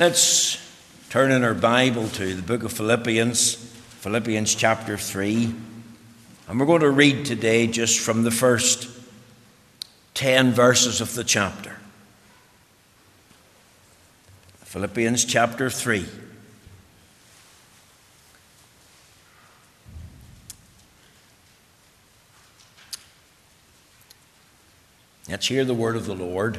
Let's turn in our Bible to the book of Philippians, Philippians chapter 3. And we're going to read today just from the first 10 verses of the chapter. Philippians chapter 3. Let's hear the word of the Lord.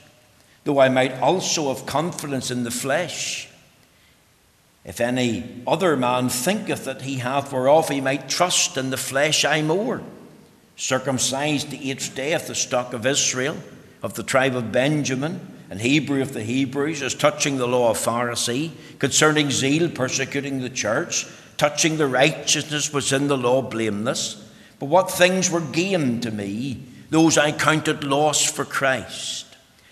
though I might also have confidence in the flesh. If any other man thinketh that he hath whereof he might trust in the flesh, I more. Circumcised the eighth day of the stock of Israel, of the tribe of Benjamin, and Hebrew of the Hebrews, as touching the law of Pharisee, concerning zeal persecuting the church, touching the righteousness was in the law blameless. But what things were gain to me, those I counted loss for Christ.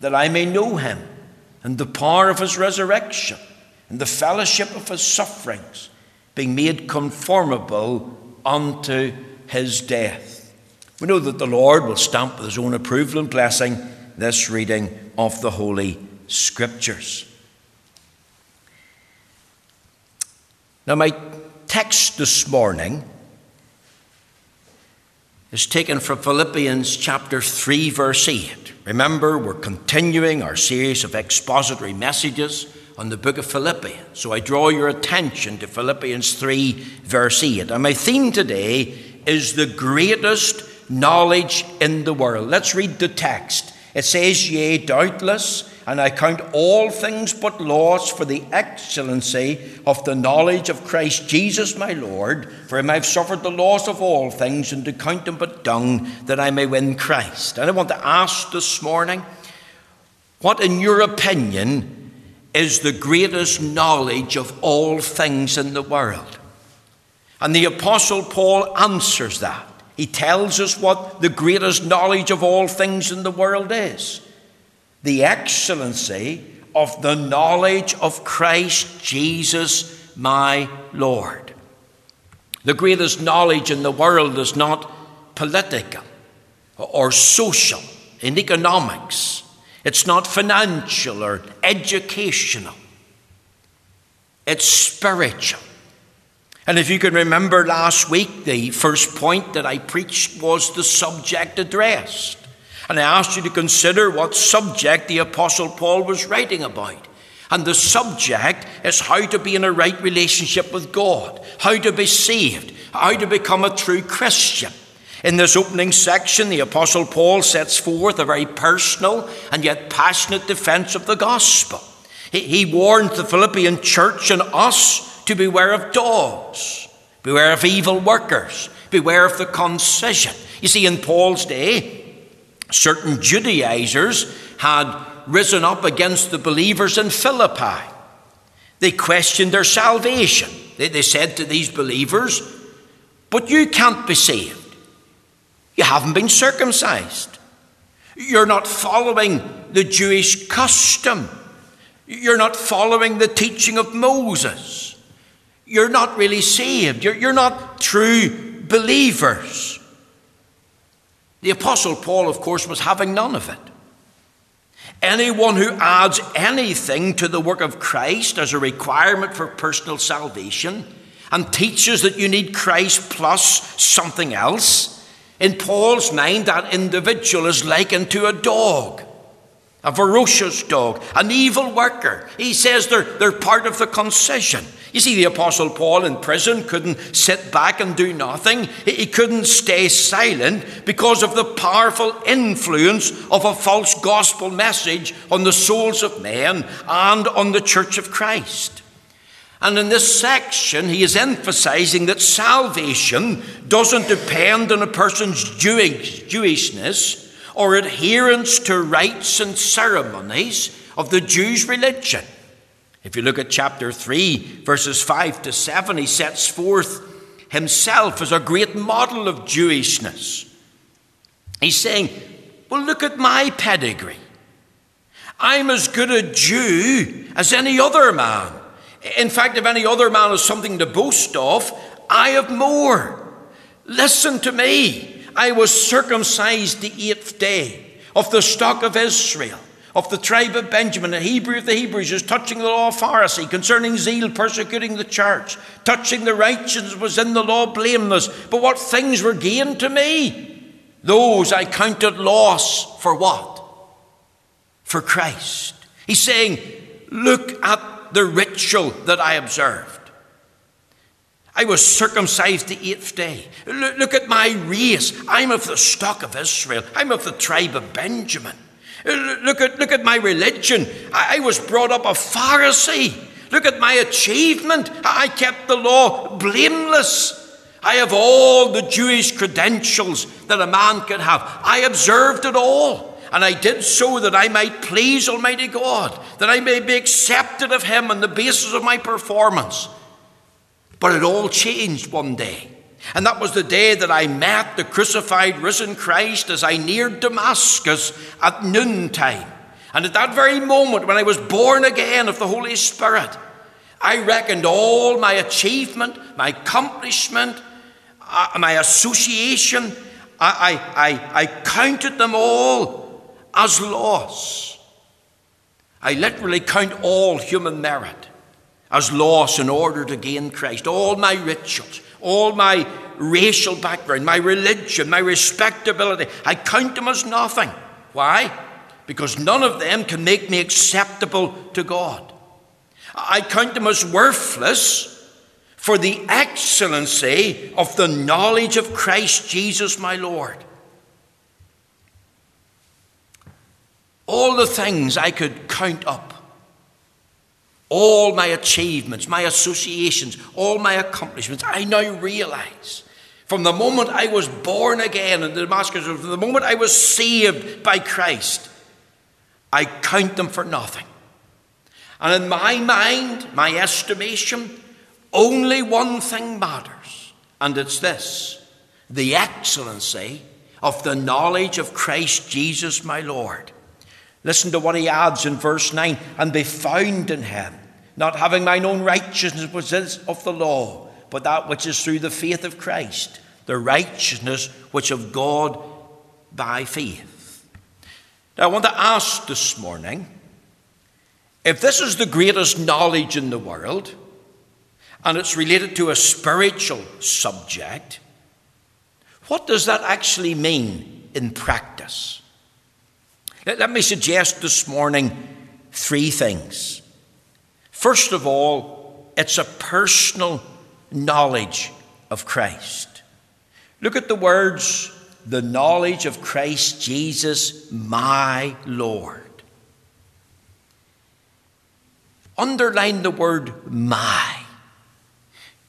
that I may know him and the power of his resurrection and the fellowship of his sufferings, being made conformable unto his death. We know that the Lord will stamp with his own approval and blessing this reading of the Holy Scriptures. Now, my text this morning is taken from Philippians chapter 3, verse 8. Remember, we're continuing our series of expository messages on the book of Philippians. So I draw your attention to Philippians 3, verse 8. And my theme today is the greatest knowledge in the world. Let's read the text. It says, Yea, doubtless and I count all things but loss for the excellency of the knowledge of Christ Jesus my Lord, for him I have suffered the loss of all things, and to count them but dung, that I may win Christ. And I want to ask this morning, what in your opinion is the greatest knowledge of all things in the world? And the Apostle Paul answers that. He tells us what the greatest knowledge of all things in the world is the excellency of the knowledge of Christ Jesus my Lord. The greatest knowledge in the world is not political or social in economics. It's not financial or educational. It's spiritual. And if you can remember last week, the first point that I preached was the subject addressed. And I asked you to consider what subject the Apostle Paul was writing about. And the subject is how to be in a right relationship with God, how to be saved, how to become a true Christian. In this opening section, the Apostle Paul sets forth a very personal and yet passionate defense of the gospel. He, warns the Philippian church and us to beware of dogs, beware of evil workers, beware of the concision. You see, in Paul's day, certain Judaizers had risen up against the believers in Philippi. They questioned their salvation. They, they said to these believers, But you can't be saved. You haven't been circumcised. You're not following the Jewish custom. You're not following the teaching of Moses. You're not really saved. You're, you're not true believers. The Apostle Paul, of course, was having none of it. Anyone who adds anything to the work of Christ as a requirement for personal salvation and teaches that you need Christ plus something else, in Paul's mind, that individual is likened to a dog. A ferocious dog, an evil worker. He says they're, they're part of the concision. You see, the Apostle Paul in prison couldn't sit back and do nothing. He couldn't stay silent because of the powerful influence of a false gospel message on the souls of men and on the church of Christ. And in this section, he is emphasizing that salvation doesn't depend on a person's Jewish, Jewishness or adherence to rites and ceremonies of the Jews' religion. If you look at chapter 3, verses 5 to 7, he sets forth himself as a great model of Jewishness. He's saying, Well, look at my pedigree. I'm as good a Jew as any other man. In fact, if any other man has something to boast of, I have more. Listen to me. I was circumcised the eighth day of the stock of Israel, of the tribe of Benjamin, a Hebrew of the Hebrews, is touching the law of Pharisee, concerning zeal, persecuting the church, touching the righteousness was in the law blameless. But what things were gained to me? Those I counted loss for what? For Christ. He's saying, Look at the ritual that I observed. I was circumcised the eighth day. Look, look, at my race. I'm of the stock of Israel. I'm of the tribe of Benjamin. Look at, look at my religion. I, I was brought up a Pharisee. Look at my achievement. I kept the law blameless. I have all the Jewish credentials that a man could have. I observed it all. And I did so that I might please Almighty God, that I may be accepted of Him on the basis of my performance. But it all changed one day. And that was the day that I met the crucified, risen Christ as I neared Damascus at noontime. And at that very moment, when I was born again of the Holy Spirit, I reckoned all my achievement, my accomplishment, uh, my association, I, I, I, I counted them all as loss. I literally count all human merit as loss in order to gain Christ. All my rituals, all my racial background, my religion, my respectability, I count them as nothing. Why? Because none of them can make me acceptable to God. I count them as worthless for the excellency of the knowledge of Christ Jesus my Lord. All the things I could count up all my achievements, my associations, all my accomplishments, I now realize from the moment I was born again in the Damascus, from the moment I was saved by Christ, I count them for nothing. And in my mind, my estimation, only one thing matters, and it's this the excellency of the knowledge of Christ Jesus my Lord. Listen to what he adds in verse 9 and be found in him, not having mine own righteousness which is of the law, but that which is through the faith of Christ, the righteousness which of God by faith. Now, I want to ask this morning if this is the greatest knowledge in the world, and it's related to a spiritual subject, what does that actually mean in practice? Let me suggest this morning three things. First of all, it's a personal knowledge of Christ. Look at the words, the knowledge of Christ Jesus, my Lord. Underline the word my.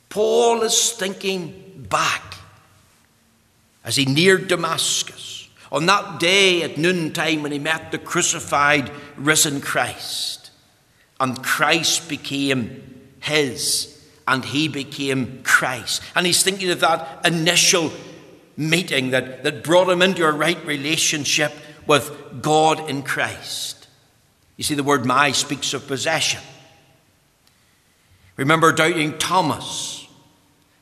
Paul is thinking back as he neared Damascus on that day at noontime when he met the crucified, risen Christ. And Christ became his, and he became Christ. And he's thinking of that initial meeting that, that brought him into a right relationship with God in Christ. You see, the word my speaks of possession. Remember doubting Thomas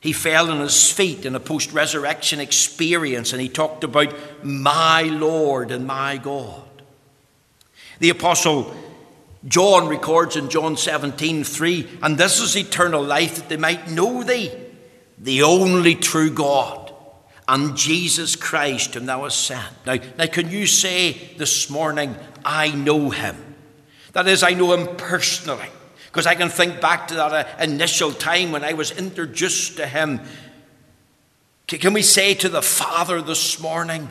he fell on his feet in a post resurrection experience and he talked about my Lord and my God. The Apostle John records in John 17 3, and this is eternal life that they might know thee, the only true God, and Jesus Christ whom thou hast sent. Now, now, can you say this morning, I know him? That is, I know him personally. Because I can think back to that uh, initial time when I was introduced to him. Can we say to the Father this morning,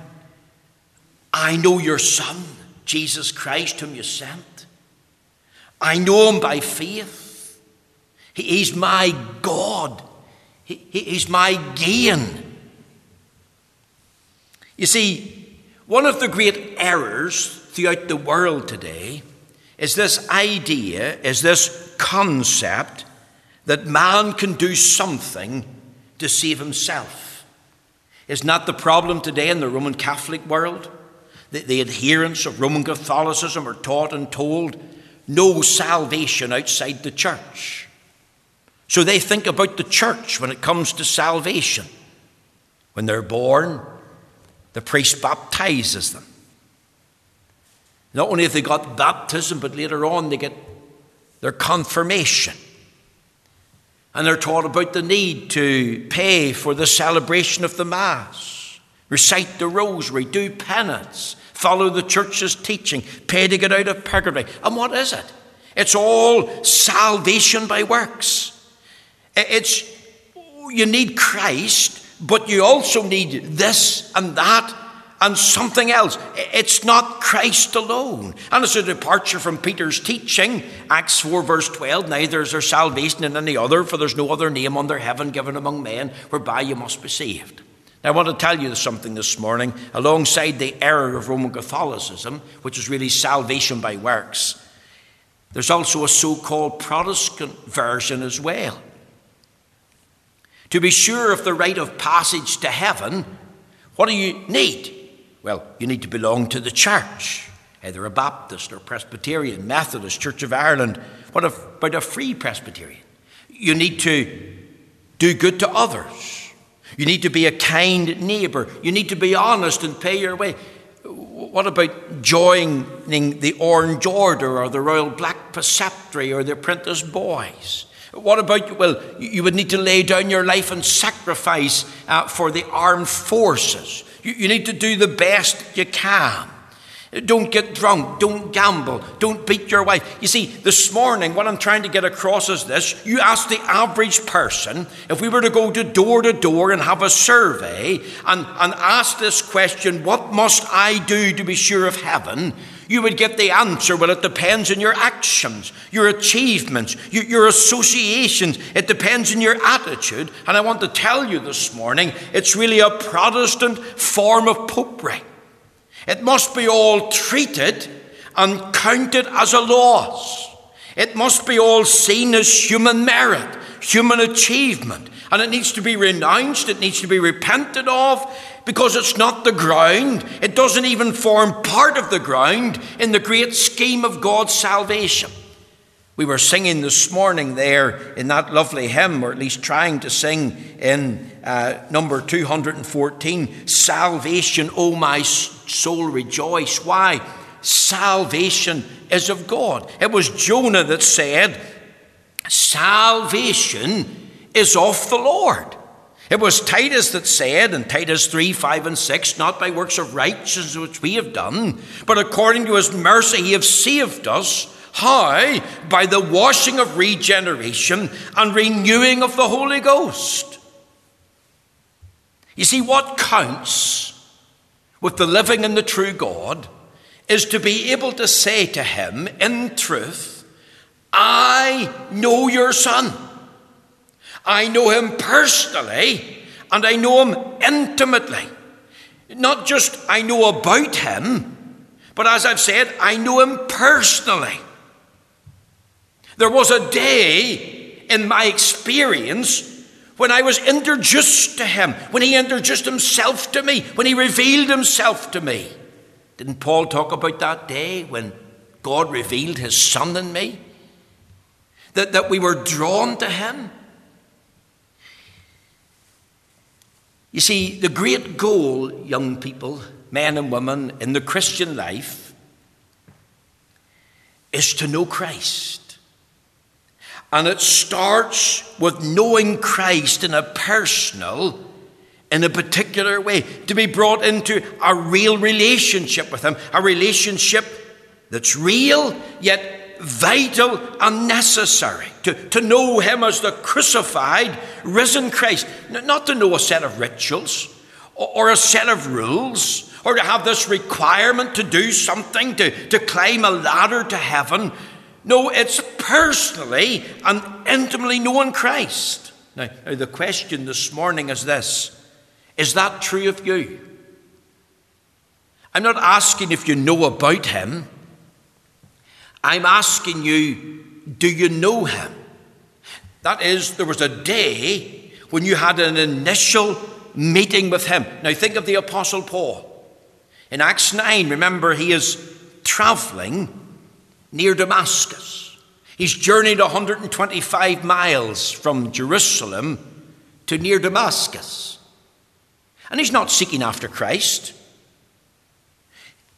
I know your Son, Jesus Christ, whom you sent? I know him by faith. he's my God, he's my gain. You see, one of the great errors throughout the world today is this idea, is this concept that man can do something to save himself. Is not the problem today in the Roman Catholic world? The, the adherents of Roman Catholicism are taught and told no salvation outside the church. So they think about the church when it comes to salvation. When they're born, the priest baptizes them. Not only have they got baptism, but later on they get their confirmation. And they're taught about the need to pay for the celebration of the Mass, recite the rosary, do penance, follow the church's teaching, pay to get out of purgatory. And what is it? It's all salvation by works. It's oh, you need Christ, but you also need this and that and something else. It's not Christ alone. And it's a departure from Peter's teaching, Acts 4, verse 12 neither is there salvation in any other, for there's no other name under heaven given among men whereby you must be saved. Now, I want to tell you something this morning, alongside the error of Roman Catholicism, which is really salvation by works. There's also a so called Protestant version as well. To be sure of the rite of passage to heaven, what do you need? Well, you need to belong to the church, either a Baptist or Presbyterian, Methodist, Church of Ireland. What about a free Presbyterian? You need to do good to others. You need to be a kind neighbour. You need to be honest and pay your way. What about joining the Orange Order or the Royal Black Preceptory or the Apprentice Boys? What about, well, you would need to lay down your life and sacrifice uh, for the armed forces. You, you need to do the best you can. Don't get drunk. Don't gamble. Don't beat your wife. You see, this morning, what I'm trying to get across is this. You ask the average person, if we were to go to door to door and have a survey and, and ask this question, what must I do to be sure of heaven? you would get the answer well, it depends on your actions, your achievements, your, your, associations. It depends on your attitude. And I want to tell you this morning it's really a Protestant form of popery. It must be all treated and counted as a loss. It must be all seen as human merit, human achievement. And it needs to be renounced, it needs to be repented of, because it's not the ground. It doesn't even form part of the ground in the great scheme of God's salvation. We were singing this morning there in that lovely hymn, or at least trying to sing in uh, number 214 Salvation, O my soul, rejoice. Why? Salvation is of God. It was Jonah that said, Salvation is of the Lord. It was Titus that said in Titus 3 5 and 6, Not by works of righteousness which we have done, but according to his mercy he has saved us. How? By the washing of regeneration and renewing of the Holy Ghost. You see, what counts with the living and the true God is to be able to say to him in truth, I know your son. I know him personally and I know him intimately. Not just I know about him, but as I've said, I know him personally. There was a day in my experience when I was introduced to him, when he introduced himself to me, when he revealed himself to me. Didn't Paul talk about that day when God revealed his son in me? That, that we were drawn to him? You see, the great goal, young people, men and women, in the Christian life is to know Christ. And it starts with knowing Christ in a personal, in a particular way, to be brought into a real relationship with Him, a relationship that's real yet vital and necessary. To, to know Him as the crucified, risen Christ, not to know a set of rituals or, a set of rules or to have this requirement to do something, to, to climb a ladder to heaven. No, it's personally and intimately knowing Christ. Now, now, the question this morning is this Is that true of you? I'm not asking if you know about him. I'm asking you, do you know him? That is, there was a day when you had an initial meeting with him. Now, think of the Apostle Paul. In Acts 9, remember, he is traveling near Damascus. He's journeyed 125 miles from Jerusalem to near Damascus. And he's not seeking after Christ.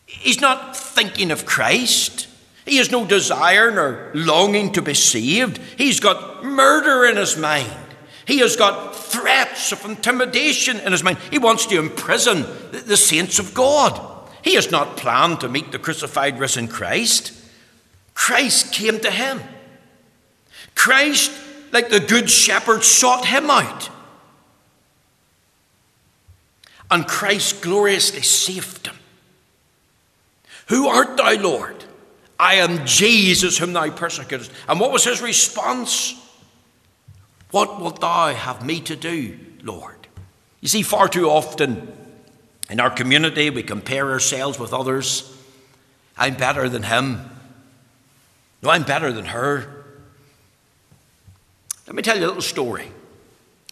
He's not thinking of Christ. He has no desire nor longing to be saved. He's got murder in his mind. He has got threats of intimidation in his mind. He wants to imprison the saints of God. He has not planned to meet the crucified, risen Christ. Christ came to him. Christ, like the good shepherd, sought him out. And Christ gloriously saved him. Who art thou, Lord? I am Jesus whom thou persecutest. And what was his response? What wilt thou have me to do, Lord? You see, far too often in our community we compare ourselves with others. I'm better than him. No, I'm better than her. Let me tell you a little story.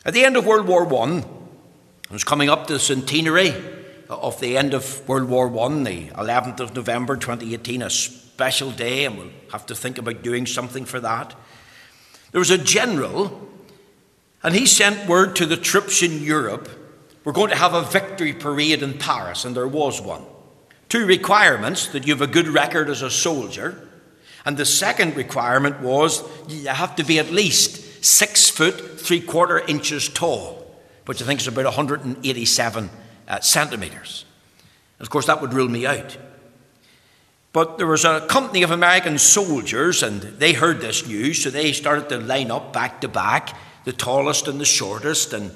At the end of World War I, it was coming up to the centenary of the end of World War I, the 11th of November 2018, a special day, and we'll have to think about doing something for that. There was a general and he sent word to the troops in Europe we're going to have a victory parade in Paris, and there was one. Two requirements that you have a good record as a soldier, and the second requirement was you have to be at least six foot three quarter inches tall, which I think is about 187 uh, centimetres. Of course, that would rule me out. But there was a company of American soldiers, and they heard this news, so they started to line up back to back the tallest and the shortest. And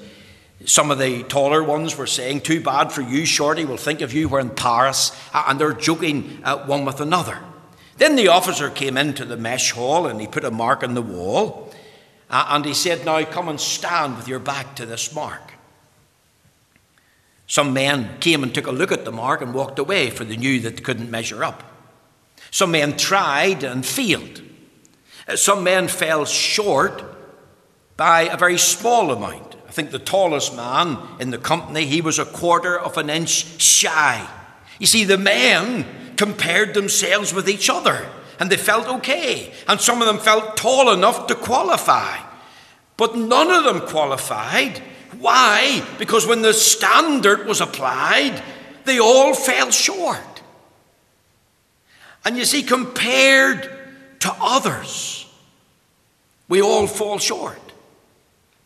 some of the taller ones were saying, Too bad for you, Shorty, we'll think of you, we're in Paris. And they're joking uh, one with another. Then the officer came into the mesh hall and he put a mark on the wall. Uh, and he said, Now come and stand with your back to this mark. Some men came and took a look at the mark and walked away, for they knew that they couldn't measure up. Some men tried and failed. Uh, some men fell short by a very small amount. I think the tallest man in the company, he was a quarter of an inch shy. You see, the men compared themselves with each other and they felt okay. And some of them felt tall enough to qualify. But none of them qualified. Why? Because when the standard was applied, they all fell short. And you see, compared to others, we all fall short.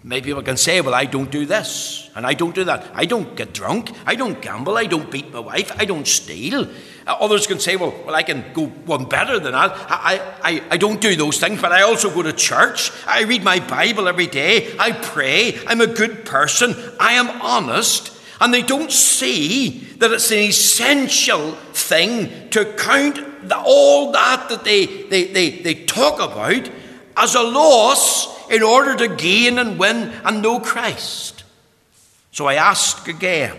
Maybe people can say, well, I don't do this and I don't do that. I don't get drunk. I don't gamble. I don't beat my wife. I don't steal. Others can say, well, well, I can go one better than that. I, I, I don't do those things, but I also go to church. I read my Bible every day. I pray. I'm a good person. I am honest. And they don't see that it's an essential thing to count the, all that that they, they, they, they talk about as a loss in order to gain and win and know Christ. So I ask again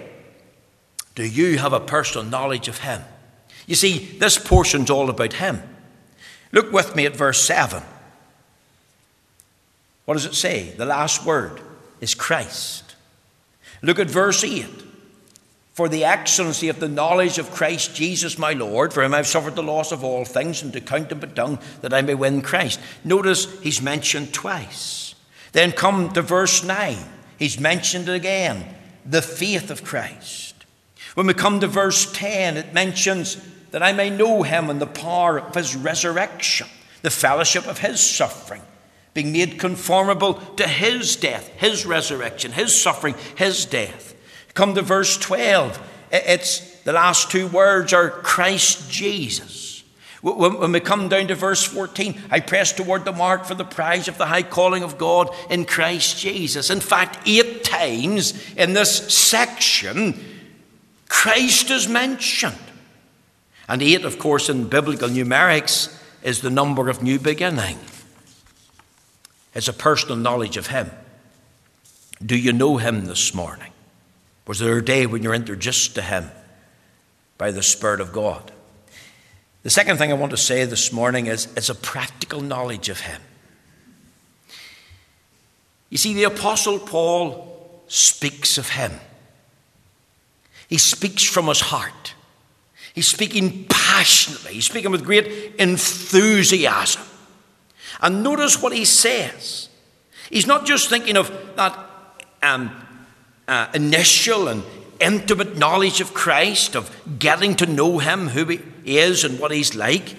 do you have a personal knowledge of Him? You see, this portion's all about Him. Look with me at verse 7. What does it say? The last word is Christ. Look at verse 8 for the excellency of the knowledge of Christ Jesus my Lord, for whom I've suffered the loss of all things, and to count them but dung, that I may win Christ. Notice he's mentioned twice. Then come to verse 9. He's mentioned again the faith of Christ. When we come to verse 10, it mentions that I may know him and the power of his resurrection, the fellowship of his suffering, being made conformable to his death, his resurrection, his suffering, his death Come to verse 12. It's the last two words are Christ Jesus. When we come down to verse 14, I press toward the mark for the prize of the high calling of God in Christ Jesus. In fact, eight times in this section, Christ is mentioned. And eight, of course, in biblical numerics is the number of new beginning. It's a personal knowledge of Him. Do you know Him this morning? Was there a day when you're introduced to Him by the Spirit of God? The second thing I want to say this morning is it's a practical knowledge of Him. You see, the Apostle Paul speaks of Him, he speaks from his heart. He's speaking passionately, he's speaking with great enthusiasm. And notice what he says. He's not just thinking of that um, uh, initial and intimate knowledge of Christ, of getting to know him, who he is, and what he's like.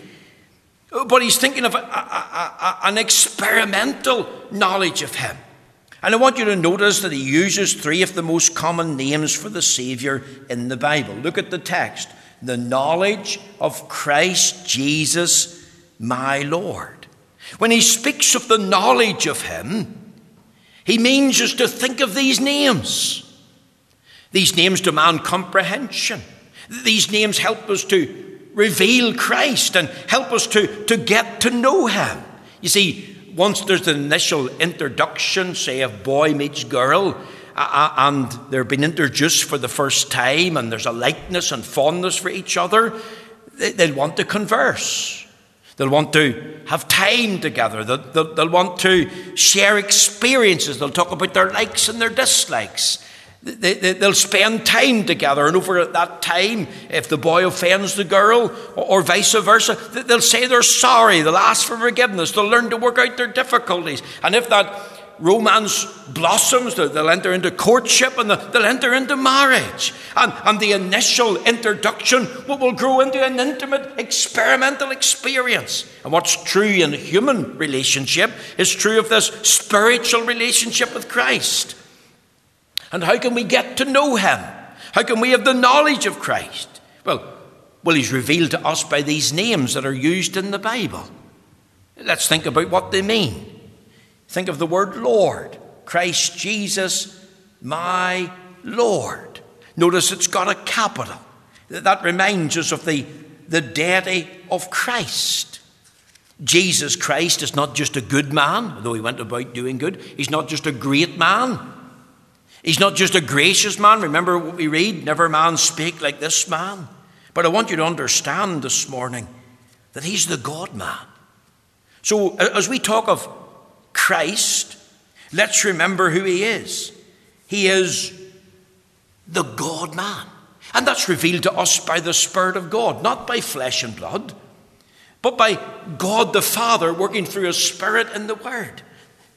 But he's thinking of a, a, a, an experimental knowledge of him. And I want you to notice that he uses three of the most common names for the Savior in the Bible. Look at the text the knowledge of Christ Jesus, my Lord. When he speaks of the knowledge of him, he means us to think of these names. These names demand comprehension. These names help us to reveal Christ and help us to, to get to know him. You see, once there's the initial introduction, say a boy meets girl, Uh, uh, and they're being introduced for the first time, and there's a likeness and fondness for each other, they'll want to converse. They'll want to have time together. They'll, they'll, they'll, want to share experiences. They'll talk about their likes and their dislikes. They, they, they'll spend time together, and over that time, if the boy offends the girl, or, or vice versa, they'll say they're sorry. They'll ask for forgiveness. They'll learn to work out their difficulties. And if that romance blossoms, they'll enter into courtship and they'll enter into marriage. And, and the initial introduction will grow into an intimate experimental experience. And what's true in a human relationship is true of this spiritual relationship with Christ. And how can we get to know Him? How can we have the knowledge of Christ? Well, well, He's revealed to us by these names that are used in the Bible. Let's think about what they mean. Think of the word Lord. Christ Jesus, my Lord. Notice it's got a capital. That reminds us of the, the deity of Christ. Jesus Christ is not just a good man, though he went about doing good. He's not just a great man. He's not just a gracious man. Remember what we read? Never man spake like this man. But I want you to understand this morning that he's the God man. So as we talk of Christ, let's remember who he is. He is the God man. And that's revealed to us by the Spirit of God, not by flesh and blood, but by God the Father working through His Spirit and the Word.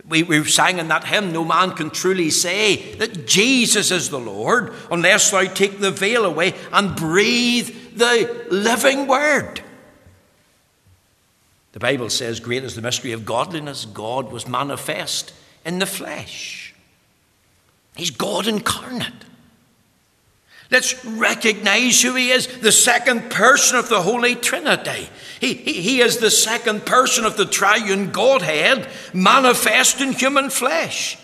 We, we sang in that hymn, No man can truly say that Jesus is the Lord unless thou take the veil away and breathe the living Word. The Bible says, Great is the mystery of godliness. God was manifest in the flesh. He's God incarnate. Let's recognize who he is the second person of the Holy Trinity. He, he, he, is the second person of the triune Godhead manifest in human flesh.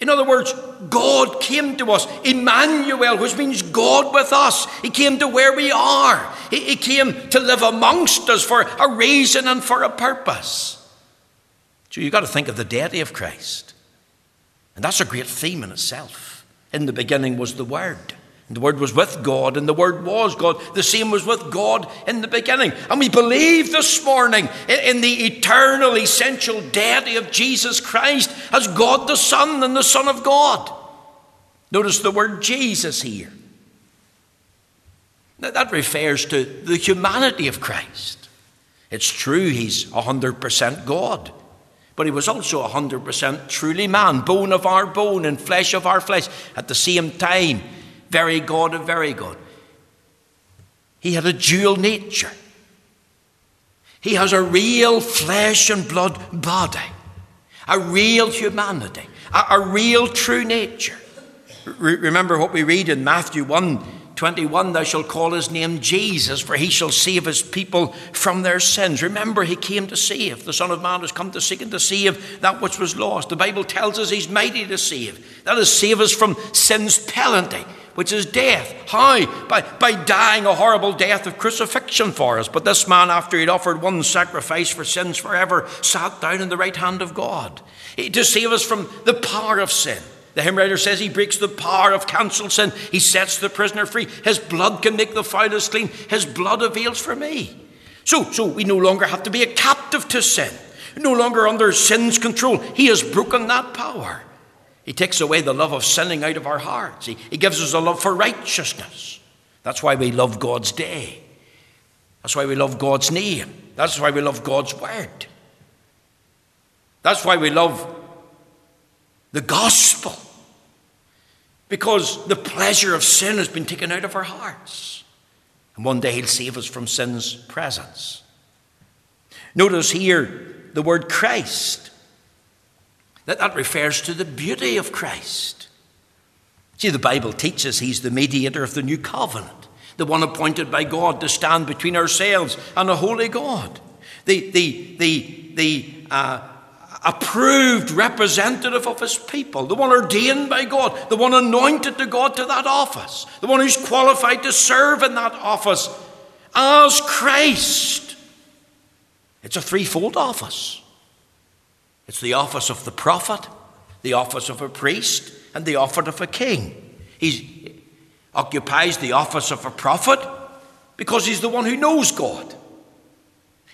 In other words, God came to us, Emmanuel, which means God with us. He came to where we are. He, he came to live amongst us for a reason and for a purpose. So you've got to think of the deity of Christ. And that's a great theme in itself. In the beginning was the Word. The Word was with God, and the Word was God. The same was with God in the beginning. And we believe this morning in the eternal, essential deity of Jesus Christ as God the Son and the Son of God. Notice the word Jesus here. Now, that refers to the humanity of Christ. It's true he's 100% God, but he was also 100% truly man, bone of our bone and flesh of our flesh at the same time very God and very God. He had a dual nature. He has a real flesh and blood body, a real humanity, a, a real true nature. Re- remember what we read in Matthew 1 21 Thou shalt call his name Jesus, for he shall save his people from their sins. Remember, he came to save. The Son of Man has come to seek and to save that which was lost. The Bible tells us he's mighty to save. That is, save us from sin's penalty which is death. How? By, by dying a horrible death of crucifixion for us. But this man, after he'd offered one sacrifice for sins forever, sat down in the right hand of God to save us from the power of sin. The hymn writer says he breaks the power of cancelled sin. He sets the prisoner free. His blood can make the foulest clean. His blood avails for me. So, so we no longer have to be a captive to sin, no longer under sin's control. He has broken that power. He takes away the love of sinning out of our hearts. He, he gives us a love for righteousness. That's why we love God's day. That's why we love God's name. That's why we love God's word. That's why we love the gospel. Because the pleasure of sin has been taken out of our hearts. And one day He'll save us from sin's presence. Notice here the word Christ that that refers to the beauty of Christ. See, the Bible teaches he's the mediator of the new covenant, the one appointed by God to stand between ourselves and a holy God, the, the, the, the uh, approved representative of his people, the one ordained by God, the one anointed to God to that office, the one who's qualified to serve in that office as Christ. It's a threefold office. It's the office of the prophet, the office of a priest, and the office of a king. He occupies the office of a prophet because he's the one who knows God.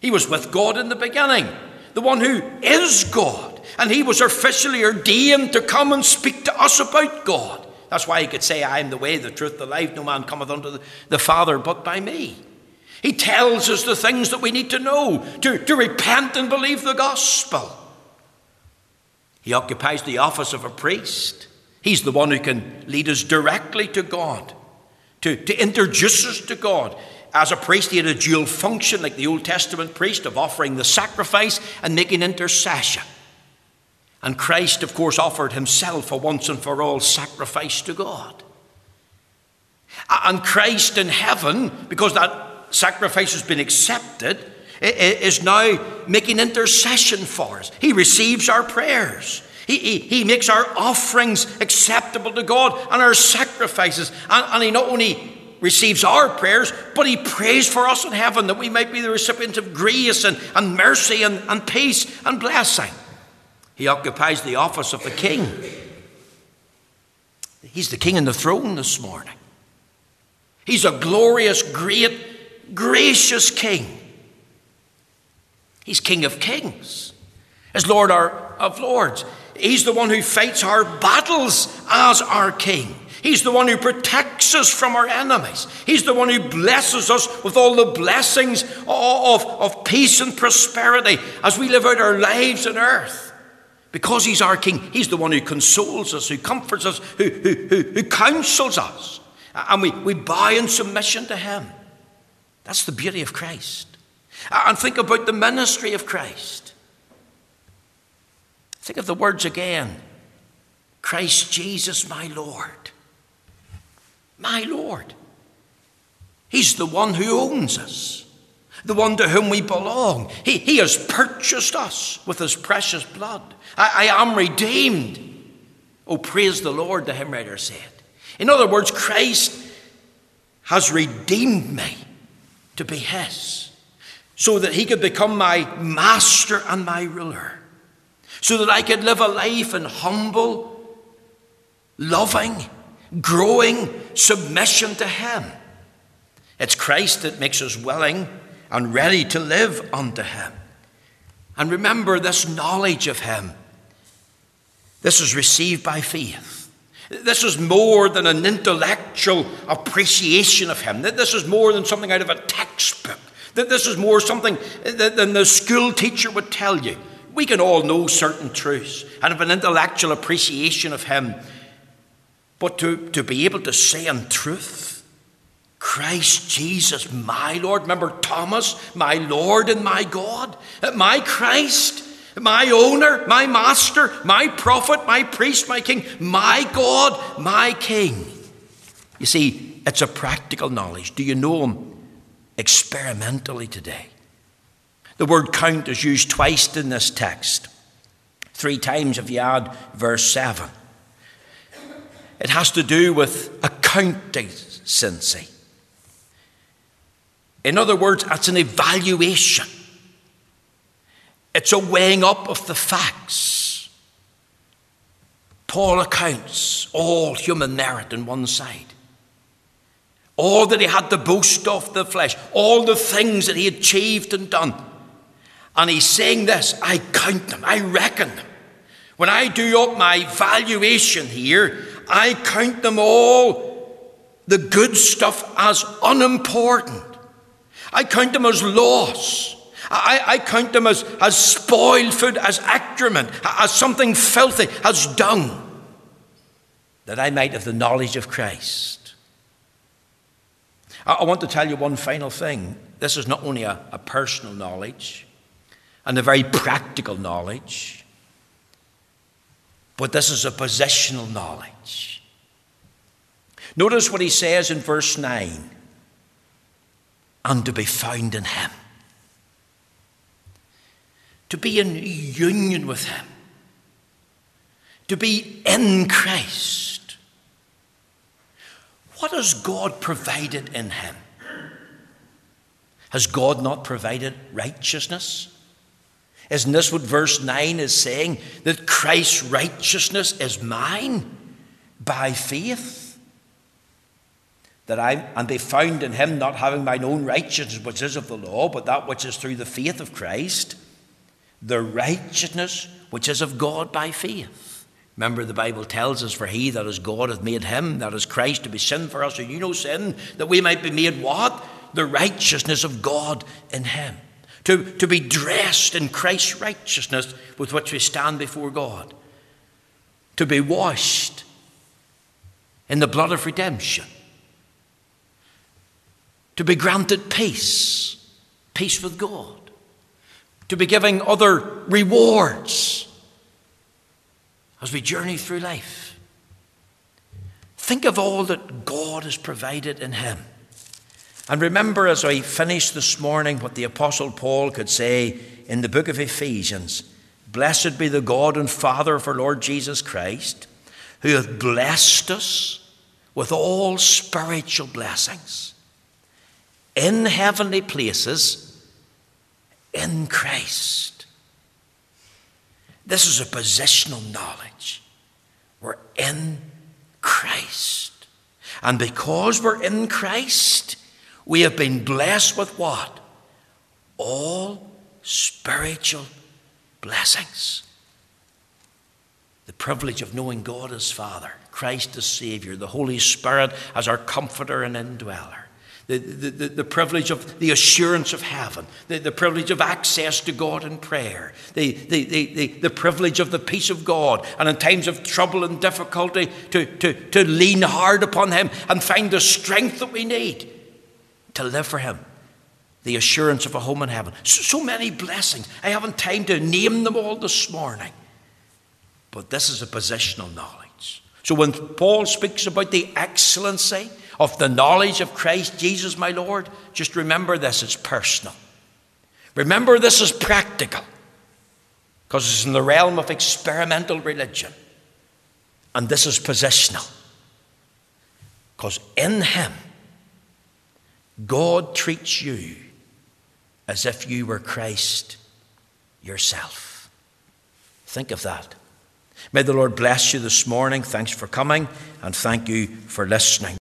He was with God in the beginning, the one who is God. And he was officially ordained to come and speak to us about God. That's why he could say, I am the way, the truth, the life. No man cometh unto the Father but by me. He tells us the things that we need to know to, to repent and believe the gospel. He occupies the office of a priest. He's the one who can lead us directly to God, to, to introduce us to God. As a priest, he had a dual function, like the Old Testament priest, of offering the sacrifice and making intercession. And Christ, of course, offered himself a once and for all sacrifice to God. And Christ in heaven, because that sacrifice has been accepted, is now making intercession for us. He receives our prayers. He, he, he makes our offerings acceptable to God and our sacrifices. And, and he not only receives our prayers, but he prays for us in heaven that we might be the recipients of grace and, and mercy and, and peace and blessing. He occupies the office of the king. He's the king in the throne this morning. He's a glorious, great, gracious king. He's King of Kings, as Lord of Lords. He's the one who fights our battles as our King. He's the one who protects us from our enemies. He's the one who blesses us with all the blessings of, of peace and prosperity as we live out our lives on earth. Because He's our King, He's the one who consoles us, who comforts us, who, who, who, who counsels us. And we, we bow in submission to Him. That's the beauty of Christ. Uh, and think about the ministry of Christ. Think of the words again Christ Jesus, my Lord. My Lord. He's the one who owns us, the one to whom we belong. He, he has purchased us with his precious blood. I, I am redeemed. Oh, praise the Lord, the hymn writer said. In other words, Christ has redeemed me to be his so that he could become my master and my ruler, so that I could live a life in humble, loving, growing submission to him. It's Christ that makes us willing and ready to live unto him. And remember this knowledge of him. This is received by faith. This is more than an intellectual appreciation of him. This is more than something out of a textbook. That this is more something than the school teacher would tell you. We can all know certain truths and have an intellectual appreciation of Him. But to, to be able to say in truth, Christ Jesus, my Lord. Remember Thomas, my Lord and my God? My Christ, my owner, my master, my prophet, my priest, my king, my God, my king. You see, it's a practical knowledge. Do you know him experimentally today? The word count is used twice in this text, three times if you add verse 7. It has to do with accountancy. In other words, it's an evaluation, it's a weighing up of the facts. Paul accounts all human merit on one side, all that he had to boast of the flesh, all the things that he had achieved and done. And he's saying this I count them, I reckon them. When I do up my valuation here, I count them all, the good stuff, as unimportant. I count them as loss. I, I count them as, as spoiled food, as excrement, as something filthy, as dung, that I might have the knowledge of Christ. I, want to tell you one final thing. This is not only a, a personal knowledge and a very practical knowledge, but this is a positional knowledge. Notice what he says in verse 9 and to be found in him. To be in union with him. To be in Christ. What has God provided in him? Has God not provided righteousness? Isn't this what verse 9 is saying? That Christ's righteousness is mine by faith. That I and be found in him, not having mine own righteousness, which is of the law, but that which is through the faith of Christ, the righteousness which is of God by faith. Remember, the Bible tells us, For he that is God hath made him, that is Christ, to be sin for us, and you know sin, that we might be made what? The righteousness of God in him. To, to be dressed in Christ's righteousness with which we stand before God, to be washed in the blood of redemption, to be granted peace, peace with God, to be giving other rewards as we journey through life. Think of all that God has provided in Him. And remember, as I finish this morning, what the Apostle Paul could say in the book of Ephesians Blessed be the God and Father of our Lord Jesus Christ, who hath blessed us with all spiritual blessings in heavenly places in Christ. This is a positional knowledge. We're in Christ. And because we're in Christ, we have been blessed with what? All spiritual blessings. The privilege of knowing God as Father, Christ as Savior, the Holy Spirit as our comforter and indweller. The, the, the, privilege of the assurance of heaven, the, the privilege of access to God in prayer, the, the, the, the, the privilege of the peace of God, and in times of trouble and difficulty, to, to, to lean hard upon Him and find the strength that we need to live for Him. The assurance of a home in heaven. So, so many blessings. I haven't time to name them all this morning. But this is a positional knowledge. So when Paul speaks about the excellency of the knowledge of Christ Jesus, my Lord, just remember this it's personal. Remember this is practical because it's in the realm of experimental religion. And this is positional because in Him God treats you as if you were Christ yourself. Think of that. May the Lord bless you this morning. Thanks for coming, and thank you for listening.